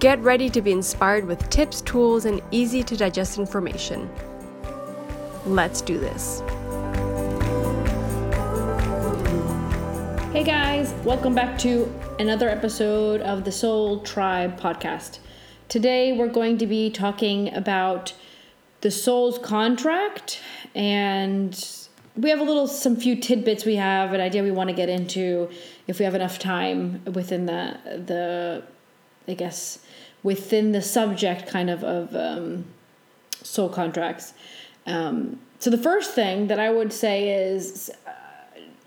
Get ready to be inspired with tips, tools, and easy to digest information. Let's do this. Hey guys, welcome back to another episode of the Soul Tribe podcast. Today we're going to be talking about the soul's contract and we have a little some few tidbits we have an idea we want to get into if we have enough time within the the I guess within the subject kind of of um, soul contracts. Um, so the first thing that I would say is uh,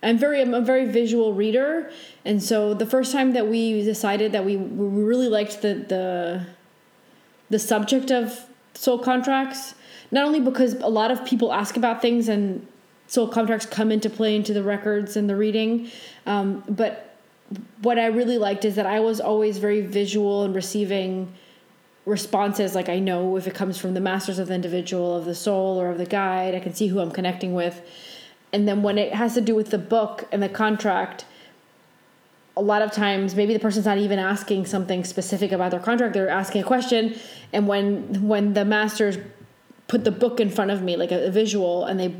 I'm very I'm a very visual reader, and so the first time that we decided that we, we really liked the the the subject of soul contracts, not only because a lot of people ask about things and soul contracts come into play into the records and the reading, um, but what I really liked is that I was always very visual and receiving responses. Like I know if it comes from the masters of the individual, of the soul, or of the guide, I can see who I'm connecting with. And then when it has to do with the book and the contract, a lot of times maybe the person's not even asking something specific about their contract they're asking a question and when when the masters put the book in front of me like a, a, visual and they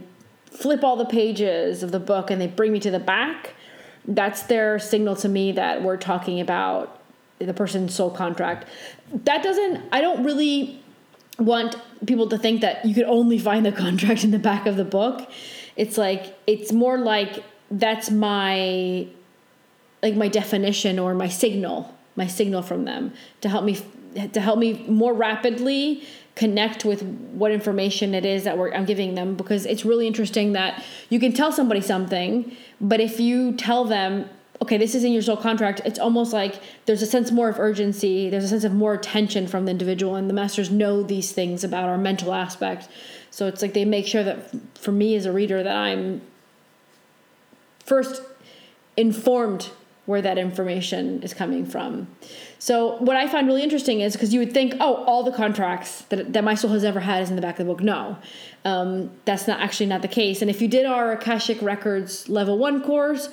flip all the pages of the book and they bring me to the back that's their signal to me that we're talking about the person's soul contract. That doesn't, I don't really want people to think that you could only find the contract in the back of the book. It's like, it's more like that's my, like my definition or my signal, my signal from them to help me, to help me more rapidly connect with what information it is that I'm giving them because it's really interesting that you can tell somebody something, but if you tell them, okay, this is in your soul contract, it's almost like there's a sense more of urgency, there's a sense of more attention from the individual, and the masters know these things about our mental aspect. So it's like they make sure that for me as a reader that I'm first informed where that information is coming from. So what I find really interesting is because you would think, oh, all the contracts that, that my soul has ever had is in the back of the book. No, um, that's not actually not the case. And if you did our Akashic Records Level One course,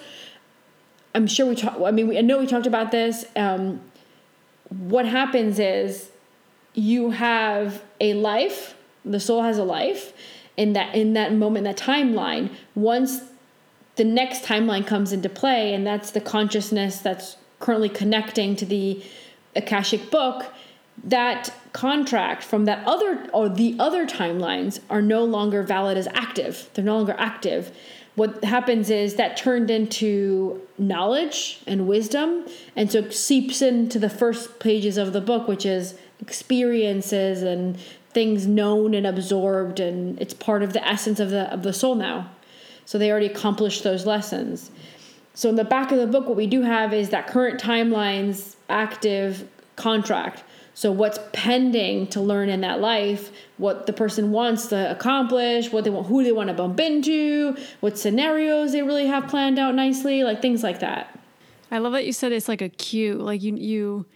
I'm sure we talked. I mean, we, I know we talked about this. Um, what happens is you have a life. The soul has a life. In that in that moment, that timeline, once the next timeline comes into play, and that's the consciousness that's currently connecting to the Akashic book, that contract from that other or the other timelines are no longer valid as active. They're no longer active. What happens is that turned into knowledge and wisdom, and so it seeps into the first pages of the book, which is experiences and things known and absorbed, and it's part of the essence of the of the soul now. So they already accomplished those lessons. So in the back of the book, what we do have is that current timelines active contract. So what's pending to learn in that life, what the person wants to accomplish, what they want, who they want to bump into, what scenarios they really have planned out nicely, like things like that. I love that you said it's like a cue, like you you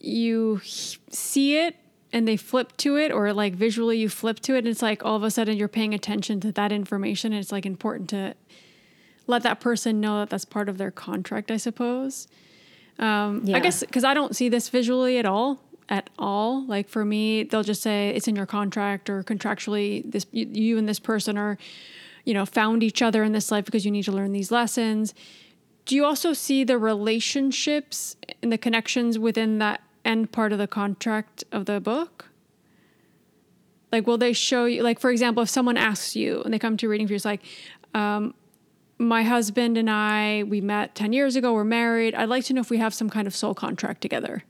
you see it and they flip to it or like visually you flip to it and it's like all of a sudden you're paying attention to that information and it's like important to let that person know that that's part of their contract i suppose um, yeah. I guess because I don't see this visually at all. At all, like for me, they'll just say it's in your contract or contractually. This you, you and this person are, you know, found each other in this life because you need to learn these lessons. Do you also see the relationships and the connections within that end part of the contract of the book? Like, will they show you, like, for example, if someone asks you and they come to reading for you, it's like, um, my husband and I, we met 10 years ago, we're married. I'd like to know if we have some kind of soul contract together.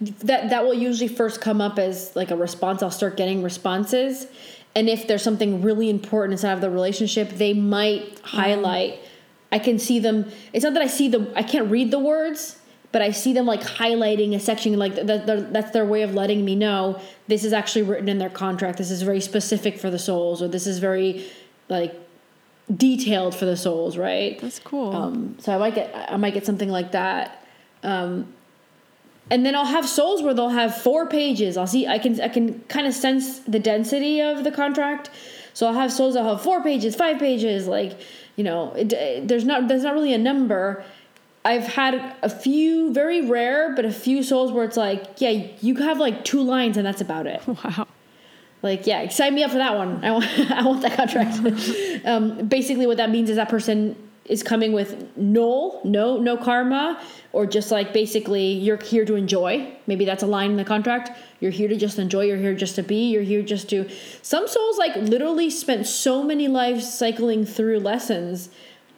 That that will usually first come up as like a response. I'll start getting responses. And if there's something really important inside of the relationship, they might highlight. I can see them. It's not that I see them, I can't read the words, but I see them like highlighting a section like th- th- that's their way of letting me know this is actually written in their contract. This is very specific for the souls, or this is very like detailed for the souls, right? That's cool. Um, so I might get I might get something like that. Um, and then I'll have souls where they'll have four pages. I'll see I can I can kind of sense the density of the contract. So I'll have souls that have four pages, five pages, like you know, it, it, there's not there's not really a number. I've had a few very rare, but a few souls where it's like, yeah, you have like two lines and that's about it. wow. Like, yeah, sign me up for that one. I want, I want that contract. um, basically, what that means is that person is coming with null, no, no karma, or just like basically you're here to enjoy. Maybe that's a line in the contract. You're here to just enjoy. You're here just to be. You're here just to. Some souls like literally spent so many lives cycling through lessons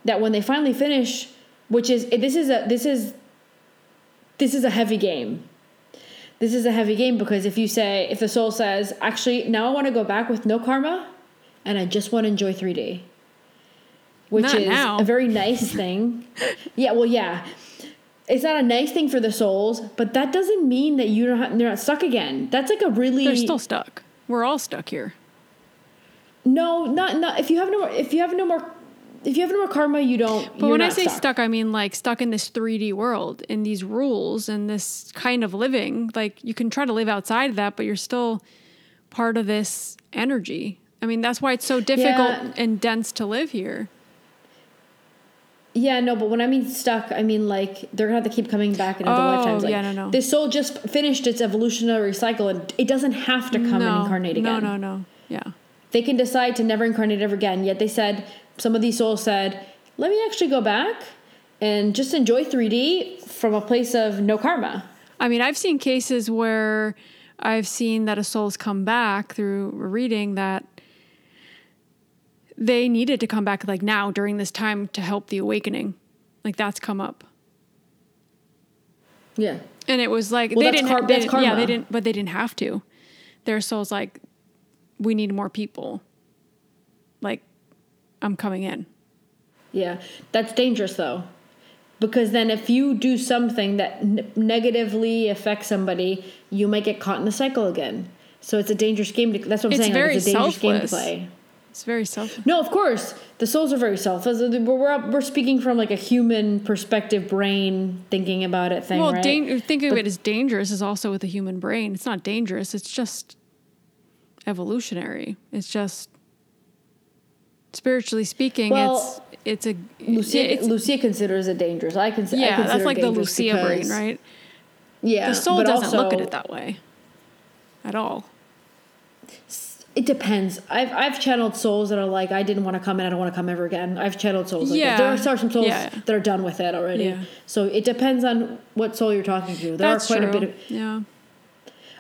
that when they finally finish, which is eh, this is a this is this is a heavy game this is a heavy game because if you say if the soul says actually now i want to go back with no karma and i just want to enjoy 3d which Not is now. a very nice thing yeah well yeah it's not a nice thing for the souls but that doesn't mean that you don't they're not stuck again that's like a really They're still stuck. We're all stuck here. no not not if you have no more if you have no more if you have no more karma you don't But when I say stuck. I mean like stuck in this 3D world, in these rules and this kind of living. Like you can try to live outside of that, but you're still part of this energy. I mean, that's why it's so difficult Yeah. and dense to live here. Yeah, no, but when I mean stuck, I mean like they're gonna have to keep coming back in other Oh, lifetimes. Like, yeah, no, no. This soul just finished its evolutionary cycle, and it doesn't have to come no, and incarnate again. no, no, no. Yeah. They can decide to never incarnate ever again. Yet they said some of these souls said, "Let me actually go back and just enjoy 3D from a place of no karma." I mean, I've seen cases where I've seen that a soul's come back through a reading that they needed to come back like now during this time to help the awakening. Like that's come up. Yeah, And it was like Well, they didn't. kar- they didn't- Yeah, they didn't. But they didn't have to. Their souls like, we need more people. Like, I'm coming in. yeah, that's dangerous though, because then if you do something that n- negatively affects somebody, you might get caught in the cycle again. So it's a dangerous game. To, that's what I'm It's saying. like, very it's a dangerous game to selfless. play. It's very self. No, of course, the souls are very selfless. We're we're, we're speaking from like a human perspective, brain thinking about it thing, Well, right? dan- thinking of it as dangerous is also with the human brain. It's not dangerous. It's just evolutionary. It's just spiritually speaking. Well, it's it's a Lucia, it's- Lucia considers it dangerous. I consider I yeah. consider That's like the Lucia brain, right? Yeah, The soul doesn't look at it that way at all. It depends. I've I've channeled souls that are like, I didn't want to come and I don't want to come ever again. I've channeled souls like Yeah. that. There are some souls Yeah. that are done with it already. Yeah. So it depends on what soul you're talking to. There That's are quite true. a bit of yeah.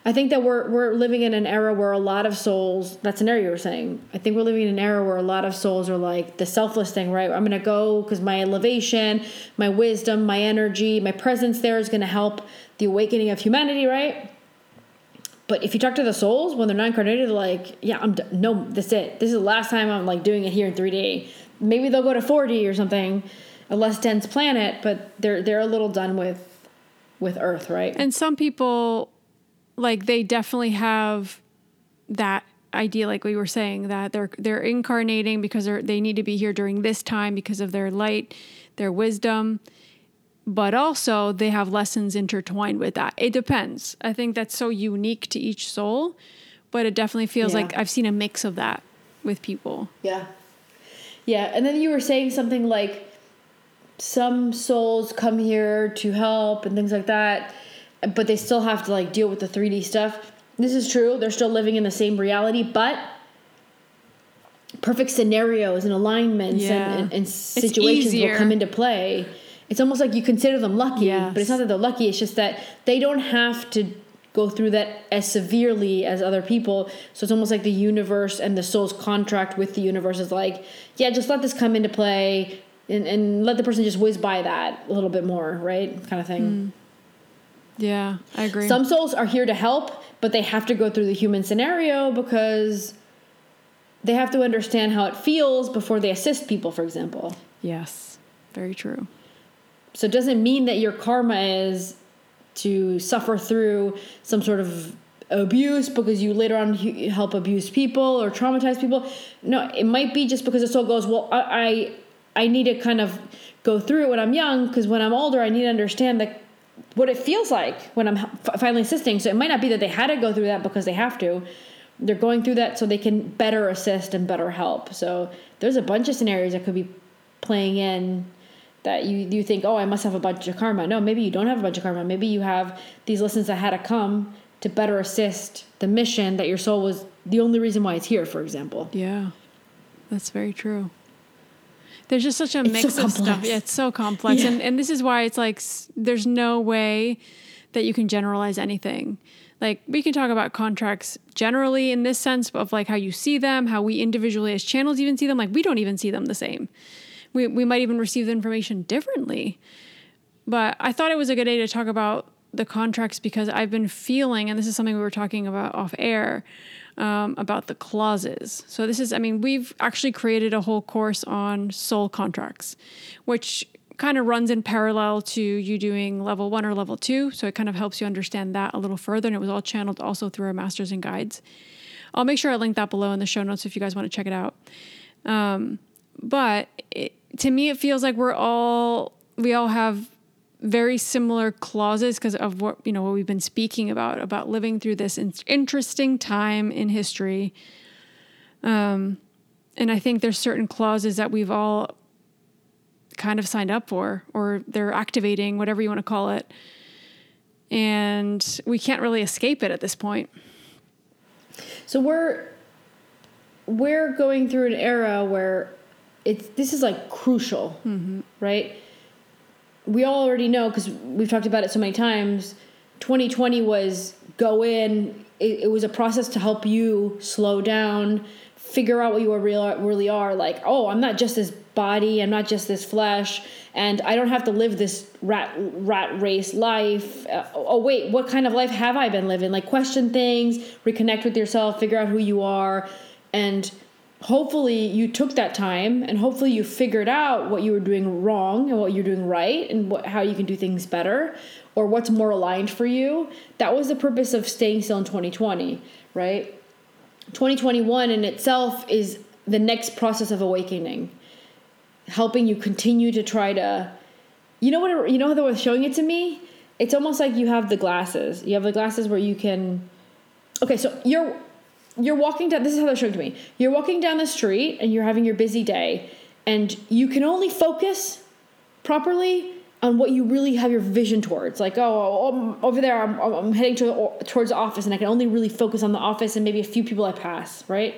I think that we're we're living in an era where a lot of souls. That's an era you were saying. I think we're living in an era where a lot of souls are like the selfless thing, right? I'm gonna go because my elevation, my wisdom, my energy, my presence there is gonna help the awakening of humanity, right? But if you talk to the souls when they're not incarnated, they're like, yeah, I'm d- no, that's it. This is the last time I'm like doing it here in 3D. Maybe they'll go to 4D or something, a less dense planet, but they're they're a little done with with Earth, right? And some people, like they definitely have that idea, like we were saying, that they're they're incarnating because they're, they need to be here during this time because of their light, their wisdom, but also they have lessons intertwined with that. It depends. I think that's so unique to each soul, but it definitely feels Yeah. like I've seen a mix of that with people. Yeah. Yeah, and then you were saying something like some souls come here to help and things like that, but they still have to like deal with the 3D stuff. This is true. They're still living in the same reality, but perfect scenarios and alignments Yeah. and, and, and situations will come into play. It's almost like you consider them lucky, Yes. but it's not that they're lucky. It's just that they don't have to go through that as severely as other people. So it's almost like the universe and the soul's contract with the universe is like, yeah, just let this come into play and, and let the person just whiz by that a little bit more, right? Kind of thing. Hmm. Yeah, I agree. Some souls are here to help, but they have to go through the human scenario because they have to understand how it feels before they assist people, for example. yes, very true. So it doesn't mean that your karma is to suffer through some sort of abuse because you later on help abuse people or traumatize people. No, it might be just because the soul goes, well, I I, I need to kind of go through it when I'm young because when I'm older, I need to understand that what it feels like when I'm finally assisting. So it might not be that they had to go through that because they have to. They're going through that so they can better assist and better help. So there's a bunch of scenarios that could be playing in that you you think, oh, I must have a bunch of karma. No, maybe you don't have a bunch of karma. Maybe you have these lessons that had to come to better assist the mission that your soul was the only reason why it's here, for example. Yeah, that's very true. There's just such a it's mix so of stuff. Yeah, it's so complex, yeah. and and this is why it's like there's no way that you can generalize anything. Like we can talk about contracts generally in this sense of like how you see them, how we individually as channels even see them. Like we don't even see them the same we, we might even receive the information differently. But I thought it was a good day to talk about the contracts because I've been feeling, and this is something we were talking about off air, um, about the clauses. So, this is, I mean, we've actually created a whole course on soul contracts, which kind of runs in parallel to you doing level one or level two. So, it kind of helps you understand that a little further. And it was all channeled also through our masters and guides. I'll make sure I link that below in the show notes if you guys want to check it out. Um, but it, to me, it feels like we're all we all have very similar clauses because of what you know what we've been speaking about about living through this interesting time in history. Um, and I think there's certain clauses that we've all kind of signed up for, or they're activating, whatever you want to call it. And we can't really escape it at this point. So we're we're going through an era where it's this is like crucial, mm-hmm. right? We all already know because we've talked about it so many times. 2020 was go in. It, it, was a process to help you slow down, figure out what you real, really are. Like, oh, I'm not just this body. I'm not just this flesh, and I don't have to live this rat rat race life. Uh, oh wait, what kind of life have I been living? Like, question things, reconnect with yourself, figure out who you are, and hopefully you took that time and hopefully you figured out what you were doing wrong and what you're doing right and what, how you can do things better or what's more aligned for you. That was the purpose of staying still in 2020 right? 2021 in itself is the next process of awakening helping you continue to try to you know what you know how they were showing it to me? It's almost like you have the glasses. You have the glasses where you can okay so you're you're walking down this is how they're showing to me. You're walking down the street and you're having your busy day and you can only focus properly on what you really have your vision towards. Like oh I'm over there i'm, I'm heading to, towards the office and i can only really focus on the office and maybe a few people i pass right?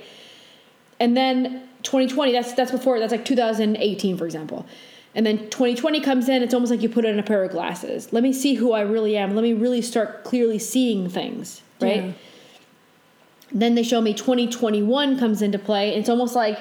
And then 2020 that's that's before that's like 2018 for example. And then 2020 comes in it's almost like you put on a pair of glasses. Let me see who i really am. Let me really start clearly seeing things right? Yeah then they show me 2021 comes into play. It's almost like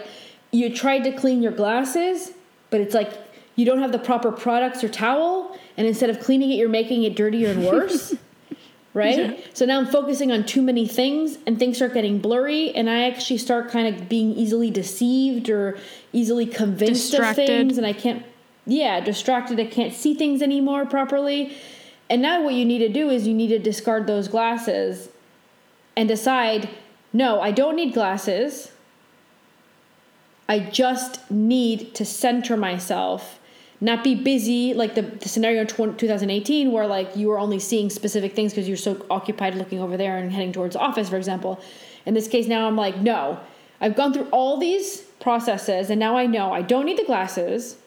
you tried to clean your glasses, but it's like you don't have the proper products or towel, and instead of cleaning it, you're making it dirtier and worse. right? Yeah. So now I'm focusing on too many things, and things start getting blurry, and I actually start kind of being easily deceived or easily convinced distracted. of things, and I can't, yeah, distracted. I can't see things anymore properly. And now what you need to do is you need to discard those glasses and decide no, I don't need glasses. I just need to center myself, not be busy like the, the scenario in 2018 where like you were only seeing specific things because you're so occupied looking over there and heading towards office, for example. In this case, now I'm like, no, I've gone through all these processes and now I know I don't need the glasses.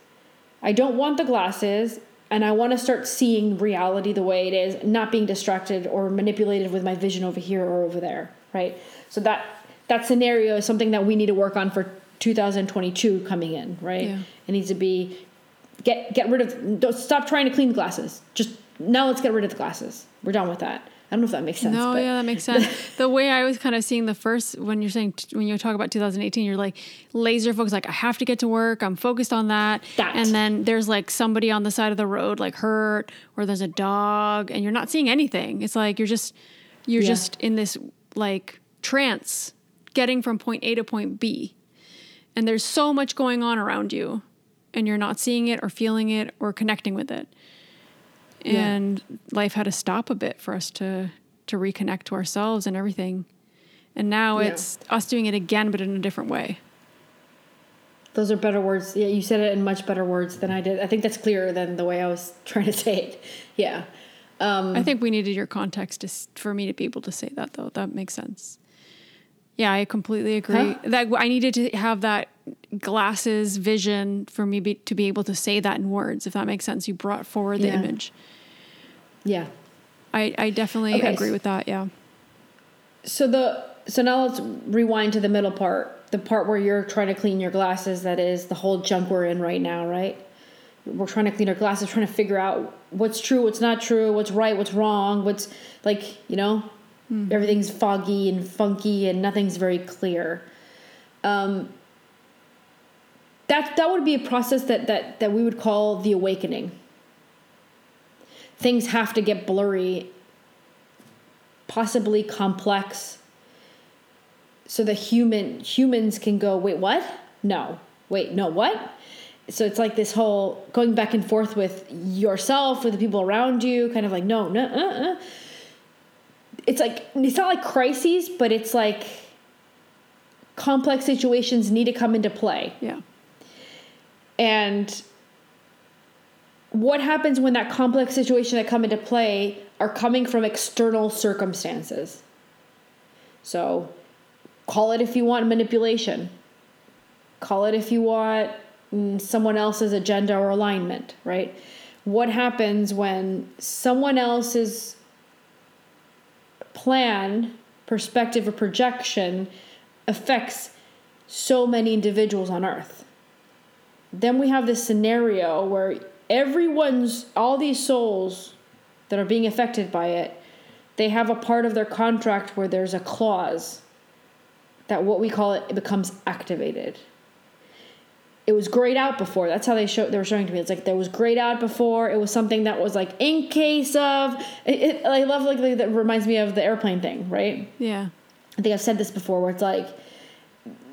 I don't want the glasses and I want to start seeing reality the way it is, not being distracted or manipulated with my vision over here or over there, right? So that that scenario is something that we need to work on for 2022 coming in, right? Yeah. It needs to be get get rid of don't stop trying to clean the glasses. Just now let's get rid of the glasses. We're done with that. I don't know if that makes sense. No, yeah, that makes sense. the way I was kind of seeing the first when you're saying when you talk about 2018, you're like laser focused. Like I have to get to work. I'm focused on that. that. And then there's like somebody on the side of the road like hurt, or there's a dog, and you're not seeing anything. It's like you're just you're yeah. just in this like trance, getting from point A to point B. And there's so much going on around you and you're not seeing it or feeling it or connecting with it. Yeah. And life had to stop a bit for us to to reconnect to ourselves and everything. And now Yeah. it's us doing it again but in a different way. Those are better words. Yeah, you said it in much better words than I did. I think that's clearer than the way I was trying to say it. Yeah. Um, I think we needed your context to, for me to be able to say that, though. That makes sense. Yeah, I completely agree. Huh? That I needed to have that glasses vision for me be, to be able to say that in words. If that makes sense, you brought forward the Yeah. image. yeah. I, I definitely Okay, agree with that. Yeah. So the so now let's rewind to the middle part, the part where you're trying to clean your glasses. That is the whole junk we're in right now, right? We're trying to clean our glasses, trying to figure out what's true, what's not true, what's right, what's wrong, what's like you know, everything's foggy and funky and nothing's very clear. Um, that that would be a process that that that we would call the awakening. Things have to get blurry possibly complex so the human humans can go wait what no wait no what so it's like this whole going back and forth with yourself with the people around you kind of like no no uh, uh. It's like it's not like crises but it's like complex situations need to come into play Yeah. and what happens when that complex situation that come into play are coming from external circumstances? So, call it if you want manipulation. Call it if you want mm, someone else's agenda or alignment, right? What happens when someone else's plan, perspective, or projection affects so many individuals on earth? then we have this scenario where everyone's all these souls that are being affected by it they have a part of their contract where there's a clause that what we call it, it becomes activated it was grayed out before. That's how they show they were showing to me. It's like there was grayed out before. It was something that was like in case of it, it, i love like that reminds me of the airplane thing right? Yeah. I think I've said this before, where it's like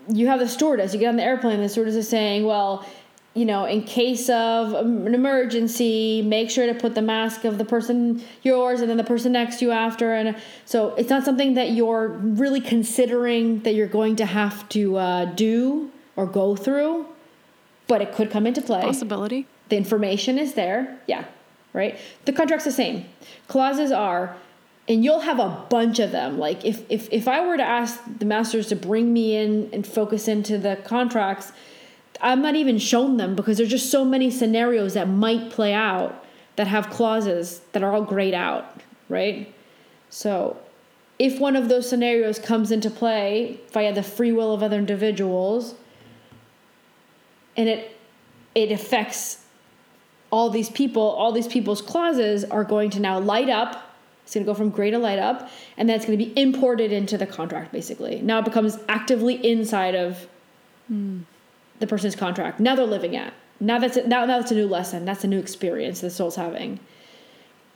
you have the stewardess, you get on the airplane, the stewardess is saying, well, you know, in case of an emergency, make sure to put the mask of the person yours and then the person next to you after. And so it's not something that you're really considering that you're going to have to uh, do or go through, but it could come into play. Possibility. The information is there. Yeah. Right? The contract's the same. Clauses are, and you'll have a bunch of them. Like if if if I were to ask the masters to bring me in and focus into the contracts, I'm not even shown them because there's just so many scenarios that might play out that have clauses that are all grayed out, right? So if one of those scenarios comes into play via the free will of other individuals and it it affects all these people, all these people's clauses are going to now light up. It's going to go from gray to light up, and that's going to be imported into the contract, basically. Now it becomes actively inside of hmm. the person's contract. Now they're living at. Now that's it. Now, now that's a new lesson. That's a new experience the soul's having.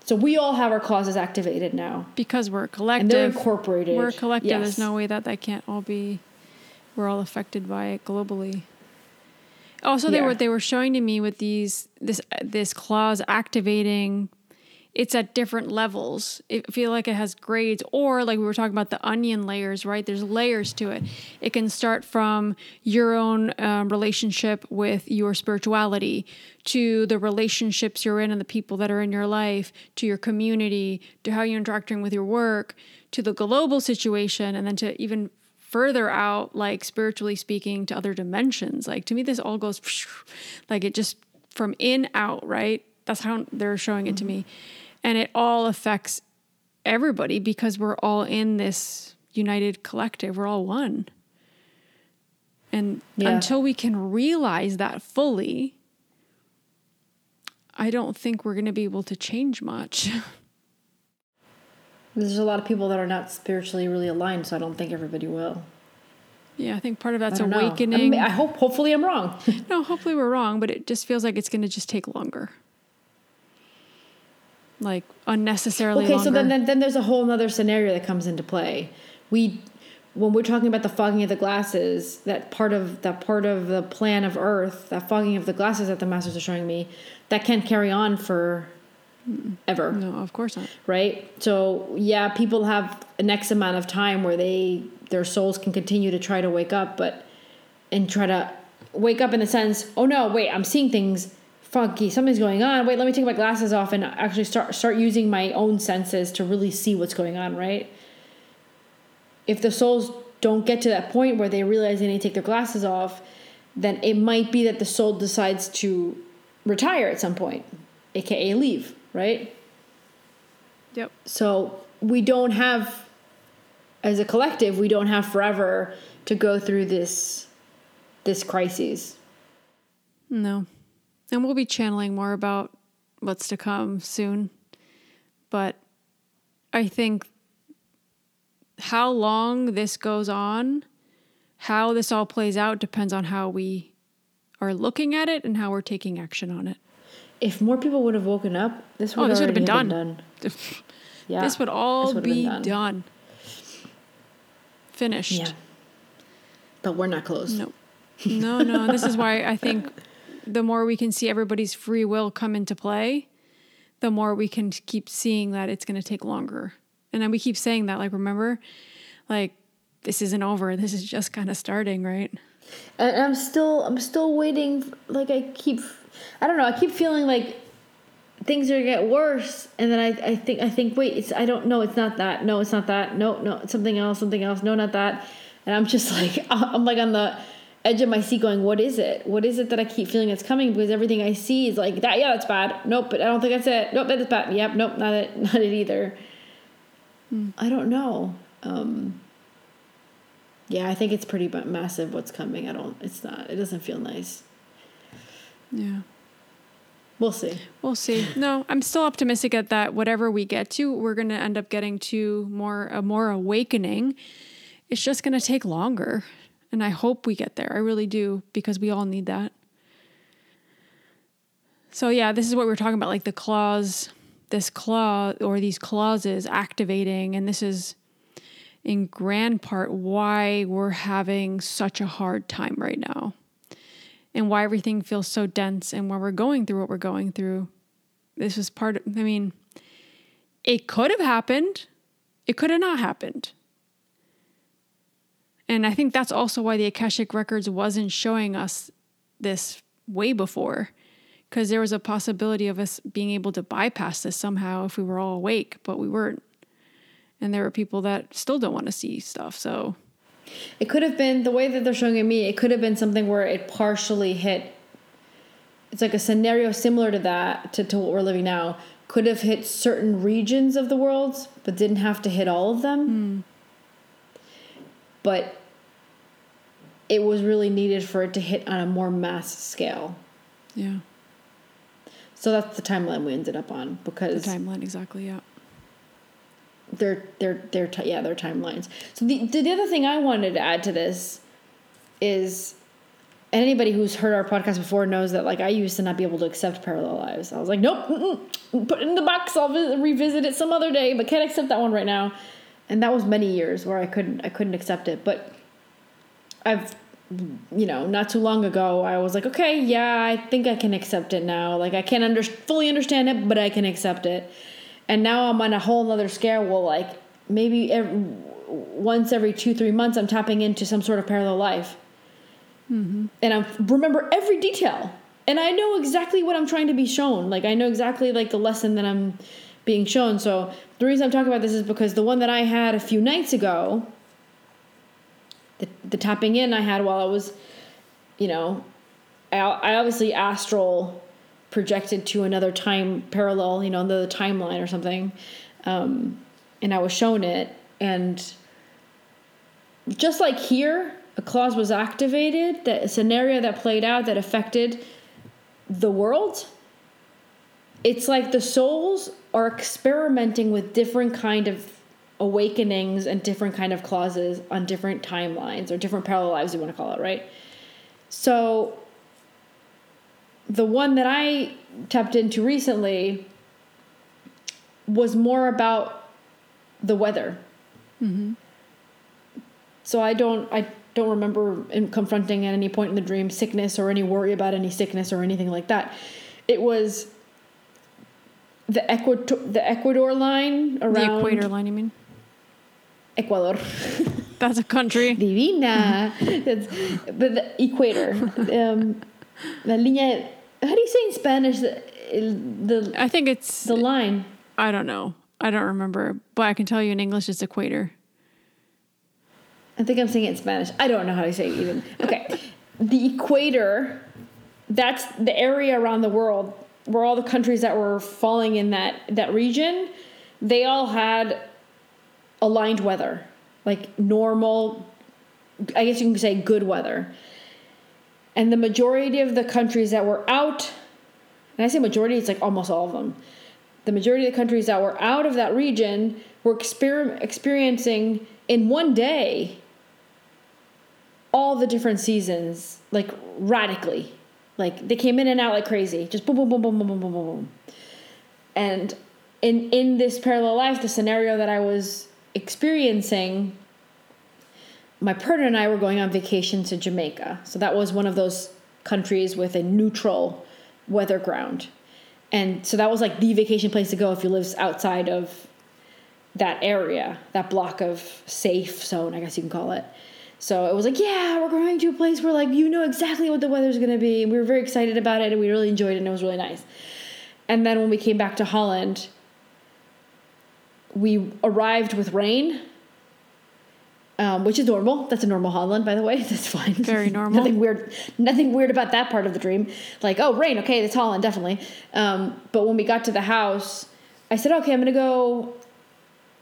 So we all have our clauses activated now, Because we're a and collective. they're incorporated. We're a collective. Yes. There's no way that that can't all be. We're all affected by it globally. Also, they Yeah. were they were showing to me with these this this clause activating. It's at different levels. I feel like it has grades, or like we were talking about the onion layers, right? There's layers to it. It can start from your own um, relationship with your spirituality, to the relationships you're in and the people that are in your life, to your community, to how you're interacting with your work, to the global situation, and then to even further out, like spiritually speaking, to other dimensions. Like to me, this all goes like it just from in out, right? That's how they're showing it to me. Mm-hmm. And it all affects everybody because we're all in this united collective. We're all one. And Yeah. until we can realize that fully, I don't think we're going to be able to change much. There's a lot of people that are not spiritually really aligned, so I don't think everybody will. yeah, I think part of that's. I awakening. I hope. Hopefully, I'm wrong. No, hopefully we're wrong, but it just feels like it's going to just take longer. Like unnecessarily okay longer. so then, then then there's a whole other scenario that comes into play we when we're talking about the fogging of the glasses, that part of that part of the plan of Earth, that fogging of the glasses that the masters are showing me, that can't carry on for ever. No, of course not. right? So yeah people have an x amount of time where they their souls can continue to try to wake up but and try to wake up in the sense oh no wait i'm seeing things funky something's going on. Wait let me take my glasses off and actually start start using my own senses to really see what's going on right? If the souls don't get to that point where they realize they need to take their glasses off then it might be that the soul decides to retire at some point aka leave right Yep. so we don't have, as a collective, we don't have forever to go through this, this crisis. No. And we'll be channeling more about what's to come soon. But I think how long this goes on, how this all plays out depends on how we are looking at it and how we're taking action on it. If more people would have woken up, this would Oh, this would have been have done. Yeah, this would all this would be been done. Finished. Yeah, but we're not close. No. No, no. this is why I think the more we can see everybody's free will come into play, the more we can keep seeing that it's going to take longer. And then we keep saying that, like, remember, like, this isn't over. This is just kind of starting, right? And I'm still, I'm still waiting. Like I keep, I don't know. I keep feeling like things are gonna get worse, and then I, I think, I think, wait, it's, I don't know. It's not that. No, it's not that. No, no, something else. Something else. No, not that. And I'm just like, I'm like on the edge of my seat, going, what is it? What is it that I keep feeling it's coming? Because everything I see is like that. Yeah, that's bad. Nope, but I don't think that's it. Nope, that's bad. Yep, nope, not it. Not it either. I don't know. Um, yeah, I think it's pretty massive what's coming. I don't, it's not, it doesn't feel nice. Yeah. We'll see. We'll see. No, I'm still optimistic at that whatever we get to, we're going to end up getting to more a more awakening. It's just going to take longer. And I hope we get there. I really do because we all need that. So yeah, this is what we're talking about like the clause this clause or these clauses activating and this is in grand part why we're having such a hard time right now and why everything feels so dense and why we're going through what we're going through. This was part of, I mean, it could have happened, it could have not happened. And I think that's also why the Akashic Records wasn't showing us this way before, because there was a possibility of us being able to bypass this somehow if we were all awake, but we weren't. And there were people that still don't want to see stuff. So, It could have been the way that they're showing it me. It could have been something where it partially hit. It's like a scenario similar to that to, to what we're living now. Could have hit certain regions of the world, but didn't have to hit all of them. Hmm. But it was really needed for it to hit on a more mass scale. yeah, So that's the timeline we ended up on the because timeline, exactly. Yeah. Their their their ti- yeah their timelines. So the the other thing I wanted to add to this is, and anybody who's heard our podcast before knows that like I used to not be able to accept parallel lives. I was like, nope, put it in the box. I'll vi- revisit it some other day, but can't accept that one right now. And that was many years where I couldn't I couldn't accept it. But I've you know not too long ago I was like, okay, yeah, I think I can accept it now. Like I can't under- fully understand it, but I can accept it and now I'm on a whole nother scale. Well, like maybe every, once every two three months, I'm tapping into some sort of parallel life, mm-hmm. and I remember every detail, and I know exactly what I'm trying to be shown. Like I know exactly like the lesson that I'm being shown. So the reason I'm talking about this is because the one that I had a few nights ago, the the tapping in I had while I was, you know, I, I obviously astral projected to another time parallel, you know, the timeline or something. Um, and I was shown it. And just like here, a clause was activated, that scenario that played out that affected the world. It's like the souls are experimenting with different kind of awakenings and different kind of clauses on different timelines or different parallel lives you want to call it, right? So the one that I tapped into recently was more about the weather. So I don't I don't remember in confronting at any point in the dream sickness or any worry about any sickness or anything like that. It was the Ecuador the Ecuador line around The equator line, you mean? Ecuador. That's a country. Divina. That's, but the equator. Um, la línea. How do you say in Spanish the the, I think it's, the line? I don't know. I don't remember, but I can tell you in English it's equator. I think I'm saying it in Spanish. I don't know how to say it even. Okay. the equator, that's the area around the world where all the countries that were falling in that, that region, they all had aligned weather. Like normal, I guess you can say good weather. And the majority of the countries that were out, and I say majority, it's like almost all of them. The majority of the countries that were out of that region were exper- experiencing in one day all the different seasons like radically like they came in and out like crazy just boom boom boom boom boom boom boom boom boom and in in this parallel life the scenario that i was experiencing my partner and i were going on vacation to jamaica so that was one of those countries with a neutral weather ground and so that was like the vacation place to go if you live outside of that area that block of safe zone i guess you can call it so it was like, yeah, we're going to a place where like you know exactly what the weather's to be. And we were very excited about it and we really enjoyed it and it was really nice. And then when we came back to Holland, we arrived with rain, um, which is normal. That's a normal Holland, by the way. That's fine. Very normal. nothing weird. Nothing weird about that part of the dream. Like, oh, rain. Okay, that's Holland, definitely. Um, but when we got to the house, I said, okay, I'm gonna go.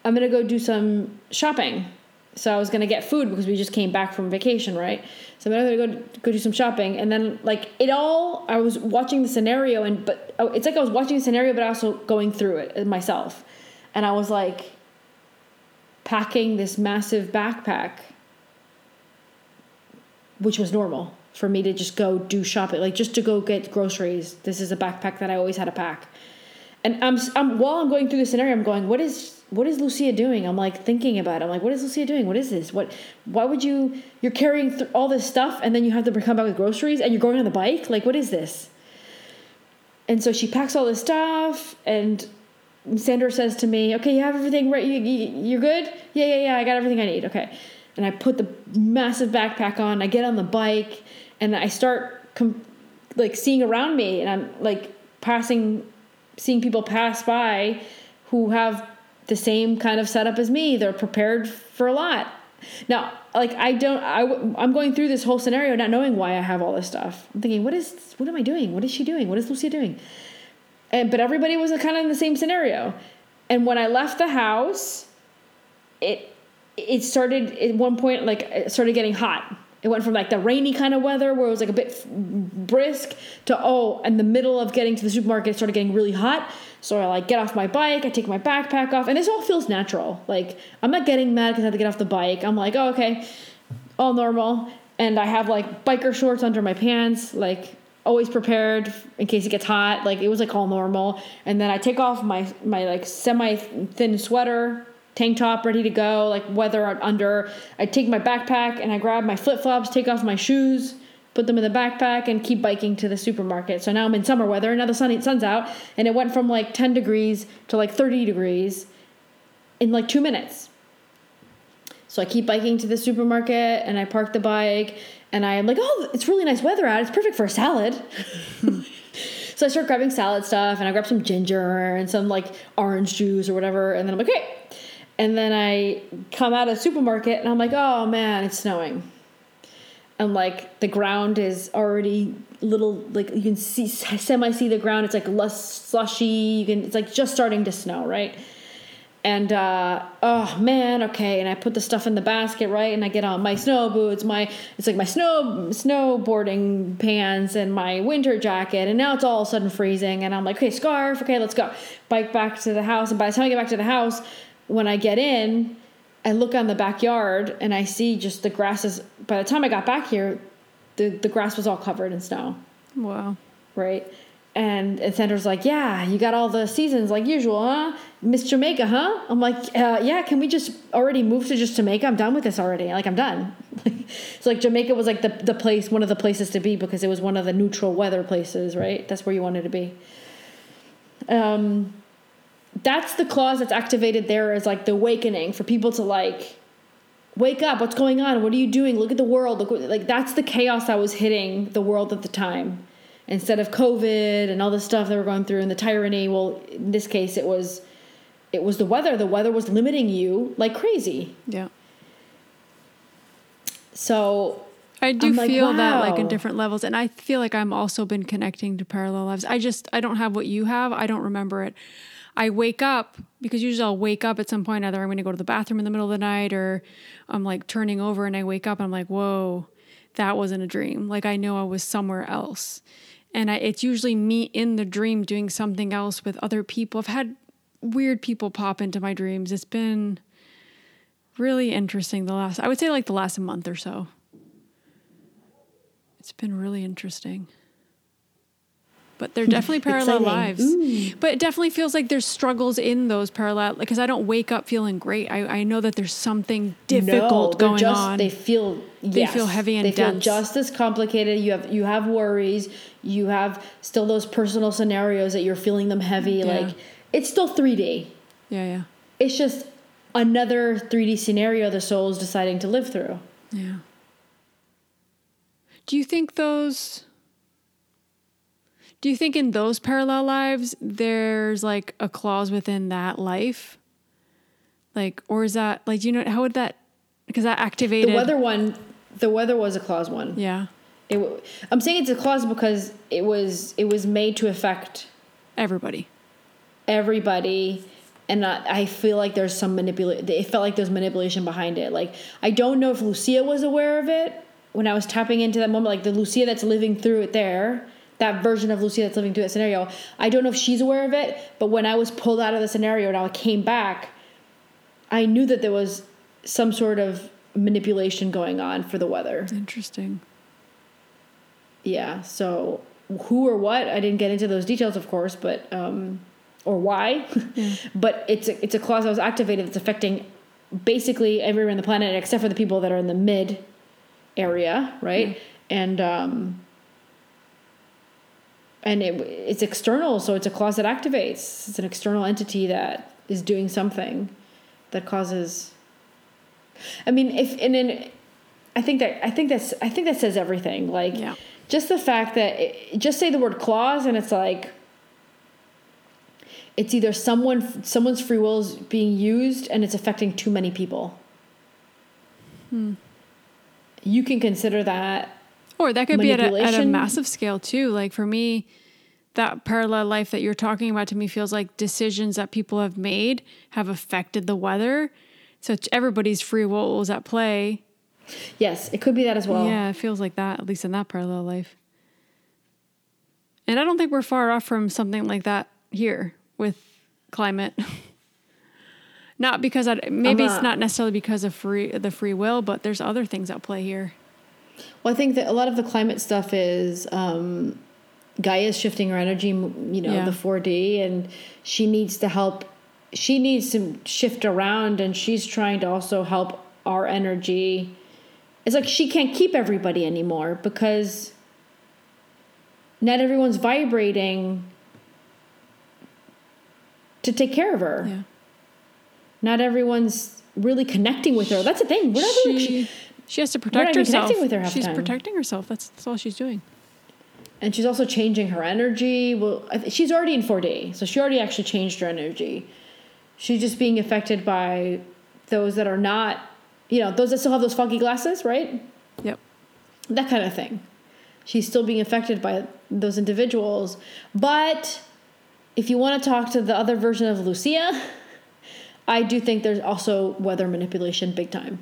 I'm gonna go do some shopping so I was gonna get food because we just came back from vacation, right? So I'm gonna go go do some shopping, and then like it all, I was watching the scenario, and but oh, it's like I was watching the scenario, but also going through it myself, and I was like packing this massive backpack, which was normal for me to just go do shopping, like just to go get groceries. This is a backpack that I always had to pack, and I'm, I'm while I'm going through the scenario, I'm going, what is what is Lucia doing? I'm like thinking about it. I'm like, what is Lucia doing? What is this? What? Why would you? You're carrying th- all this stuff, and then you have to come back with groceries, and you're going on the bike. Like, what is this? And so she packs all this stuff, and Sandra says to me, "Okay, you have everything right. You, you you're good. Yeah, yeah, yeah. I got everything I need. Okay." And I put the massive backpack on. I get on the bike, and I start com- like seeing around me, and I'm like passing, seeing people pass by who have the same kind of setup as me. They're prepared for a lot. Now, like I don't, I, I'm going through this whole scenario not knowing why I have all this stuff. I'm thinking, what is, what am I doing? What is she doing? What is Lucia doing? And but everybody was kind of in the same scenario. And when I left the house, it it started at one point like it started getting hot. It went from like the rainy kind of weather where it was like a bit brisk to oh, in the middle of getting to the supermarket, it started getting really hot. So I like get off my bike, I take my backpack off, and this all feels natural. Like I'm not getting mad because I have to get off the bike. I'm like, oh okay, all normal. And I have like biker shorts under my pants, like always prepared in case it gets hot. Like it was like all normal. And then I take off my my like semi thin sweater, tank top ready to go, like weather under. I take my backpack and I grab my flip flops, take off my shoes put them in the backpack, and keep biking to the supermarket. So now I'm in summer weather. Now the sun, sun's out, and it went from like 10 degrees to like 30 degrees in like two minutes. So I keep biking to the supermarket, and I park the bike, and I'm like, oh, it's really nice weather out. It's perfect for a salad. so I start grabbing salad stuff, and I grab some ginger and some like orange juice or whatever, and then I'm like, okay. And then I come out of the supermarket, and I'm like, oh man, it's snowing and like the ground is already little like you can see semi see the ground it's like less slushy you can it's like just starting to snow right and uh, oh man okay. And i put the stuff in the basket right? And i get on my snow boots my it's like my snow snowboarding pants and my winter jacket. And now it's all of a sudden freezing. And i'm like okay scarf okay let's go. Bike back to the house. And by the time i get back to the house when i get in I look on the backyard and I see just the grass is. By the time I got back here, the the grass was all covered in snow. Wow. Right, and and Sandra's like, yeah, you got all the seasons like usual, huh? Miss Jamaica, huh? I'm like, uh, yeah. Can we just already move to just Jamaica? I'm done with this already. Like I'm done. it's like Jamaica was like the the place, one of the places to be because it was one of the neutral weather places, right? That's where you wanted to be. Um, that's the clause that's activated there as like the awakening for people to like wake up what's going on what are you doing look at the world look like that's the chaos that was hitting the world at the time instead of covid and all the stuff that we're going through and the tyranny well in this case it was it was the weather the weather was limiting you like crazy Yeah. so I do like, feel that like in different levels and I feel like I'm also been connecting to parallel lives. I just I don't have what you have. I don't remember it. I wake up because usually I'll wake up at some point either I'm going to go to the bathroom in the middle of the night or I'm like turning over and I wake up and I'm like, "Whoa, that wasn't a dream." Like I know I was somewhere else. And I, it's usually me in the dream doing something else with other people. I've had weird people pop into my dreams. It's been really interesting the last I would say like the last month or so. It's been really interesting. But they're definitely parallel lives. But it definitely feels like there's struggles in those parallel because I don't wake up feeling great. I, I know that there's something difficult no, going just, on. They feel They yes, feel heavy and they feel dense. just as complicated. You have you have worries. You have still those personal scenarios that you're feeling them heavy. Yeah. Like it's still 3D. yeah, yeah. It's just another 3D scenario the soul is deciding to live through. Yeah. Do you think those Do you think in those parallel lives there's like a clause within that life? Like or is that like do you know how would that because that activated The weather one, the weather was a clause one. Yeah. It, I'm saying it's a clause because it was it was made to affect Everybody. everybody and I, I feel like there's some manipulation it felt like there's manipulation behind it like i don't know if lucia was aware of it when i was tapping into that moment like the lucia that's living through it there that version of lucia that's living through that scenario i don't know if she's aware of it but when i was pulled out of the scenario and i came back i knew that there was some sort of manipulation going on for the weather Interesting. Yeah so who or what i didn't get into those details of course but um or why. But it's a, it's a clause that was activated that's affecting basically everyone on the planet except for the people that are in the mid area right? And um and it, it's external so it's a clause that activates. It's an external entity that is doing something that causes i mean if and then i think that i think that's i think that says everything like Yeah. Just the fact that it, just say the word clause and it's like it's either someone someone's free will is being used and it's affecting too many people hmm. you can consider that Or that could be at a, at a massive scale too. Like for me, that parallel life that you're talking about to me feels like decisions that people have made have affected the weather. So everybody's free will was at play. Yes it could be that as well yeah, it feels like that, at least in that parallel life. And I don't think we're far off from something like that here with climate. not because I, maybe I'm it's not- not necessarily because of free the free will, but there's other things at play here. well i think that a lot of the climate stuff is um Gaia's shifting her energy, you know, Yeah. the 4D, and she needs to help. She needs to shift around, and she's trying to also help our energy. It's like she can't keep everybody anymore because not everyone's vibrating to take care of her. Yeah. Not everyone's really connecting with her. That's the thing. We're not really, she, she has to protect herself. connecting with her she's time. protecting herself. That's, that's all she's doing. and she's also changing her energy. Well, she's already in 4D, so she already actually changed her energy. She's just being affected by those that are not, you know, those that still have those foggy glasses, right? Yep. That kind of thing. She's still being affected by those individuals. But if you want to talk to the other version of Lucia, I do think there's also weather manipulation big time.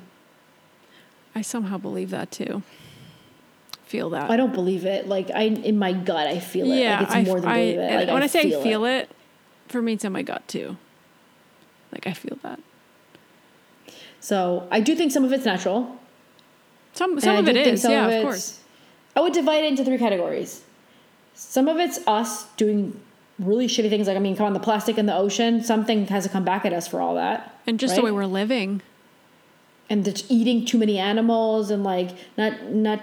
I somehow believe that too. Feel that. I don't believe it. Like I, in my gut, I feel it. yeah, like it's I, more than I- believe it. Like when I, say feel I feel it. for me it's in my gut too. Like I feel that. So I do think some of it's natural. Some some of it is, yeah, of course. I would divide it into three categories. some of it's us doing really shitty things. Like I mean, come on, the plastic in the ocean. Something has to come back at us for all that. And just right? the way we're living. and just eating too many animals and like not not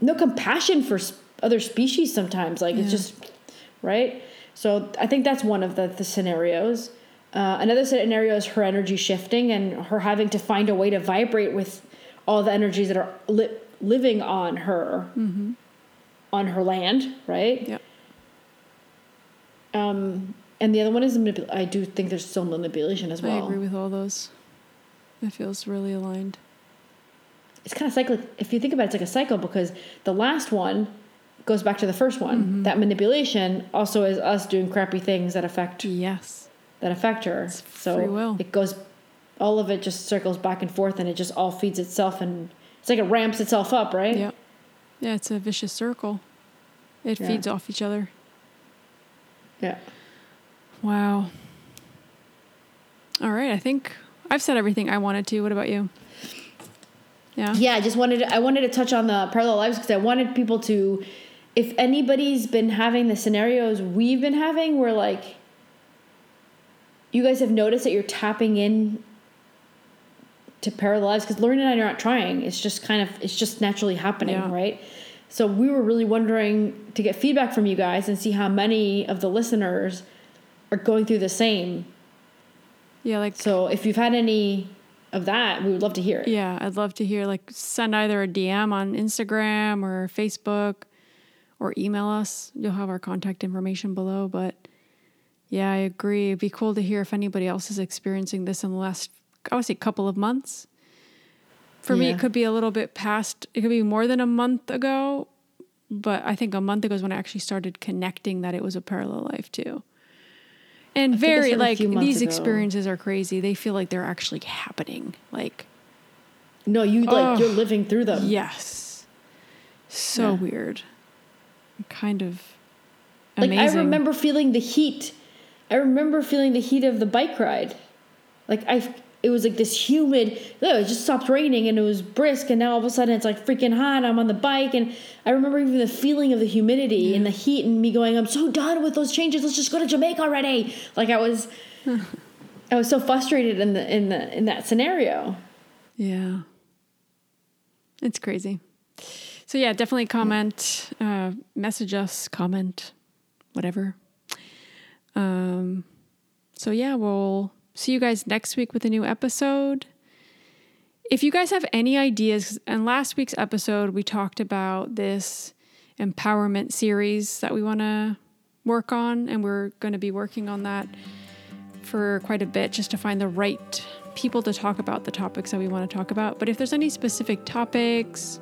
no compassion for other species sometimes like it's just right so i think that's one of the, the scenarios uh, another scenario is her energy shifting and her having to find a way to vibrate with all the energies that are li- living on her on her land right Yep. um, and the other one is manipul- i do think there's still manipulation as well I agree with all those. It feels really aligned. it's kind of cyclic. If you think about it, it's like a cycle because the last one goes back to the first one. Mm-hmm. That manipulation also is us doing crappy things that affect Yes. That affect her. so free will. it goes, all of it just circles back and forth, and it just all feeds itself, and it's like it ramps itself up, right? Yep. Yeah, it's a vicious circle. It Yeah. feeds off each other. Yeah. Wow. All right, I think I've said everything I wanted to. What about you? Yeah. Yeah, I just wanted to, I wanted to touch on the parallel lives because I wanted people to, if anybody's been having the scenarios we've been having, where like, you guys have noticed that you're tapping in to parallel lives because Lauren and I are not trying. It's just kind of it's just naturally happening, Yeah. right? So we were really wondering to get feedback from you guys and see how many of the listeners are going through the same. Yeah, like So if you've had any of that, we would love to hear it. yeah, I'd love to hear like send either a DM on Instagram or Facebook or email us. You'll have our contact information below, but yeah, I agree. It'd be cool to hear if anybody else is experiencing this in the last I would say couple of months. For me, it could be a little bit past. It could be more than a month ago, but I think a month ago is when I actually started connecting that it was a parallel life too. And I very like these ago. experiences are crazy. They feel like they're actually happening. Like No, you like Ugh. you're living through them. yes, so Yeah. weird. Kind of Amazing. Like. I remember feeling the heat. I remember feeling the heat of the bike ride. Like I, it was like this humid. Oh, it just stopped raining and it was brisk, and now all of a sudden it's like freaking hot. I'm on the bike, and I remember even the feeling of the humidity and the heat, and me going, "I'm so done with those changes. Let's just go to Jamaica already." Like I was, I was so frustrated in the in the in that scenario. Yeah. It's crazy. So yeah, definitely comment, uh, message us, comment, whatever. Um, so yeah, we'll see you guys next week with a new episode. If you guys have any ideas, and last week's episode we talked about this empowerment series that we want to work on, and we're going to be working on that for quite a bit just to find the right people to talk about the topics that we want to talk about. But if there's any specific topics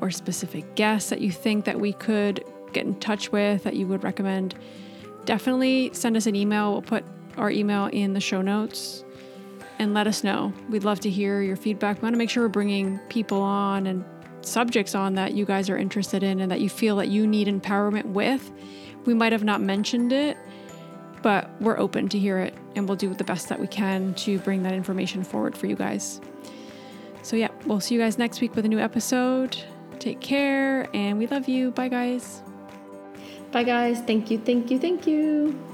or specific guests that you think that we could get in touch with that you would recommend, definitely send us an email. We'll put our email in the show notes and let us know. We'd love to hear your feedback. We want to make sure we're bringing people on and subjects on that you guys are interested in and that you feel that you need empowerment with. We might have not mentioned it, but we're open to hear it and we'll do the best that we can to bring that information forward for you guys. So, yeah, we'll see you guys next week with a new episode. Take care and we love you. Bye, guys. Bye, guys. Thank you. Thank you. Thank you.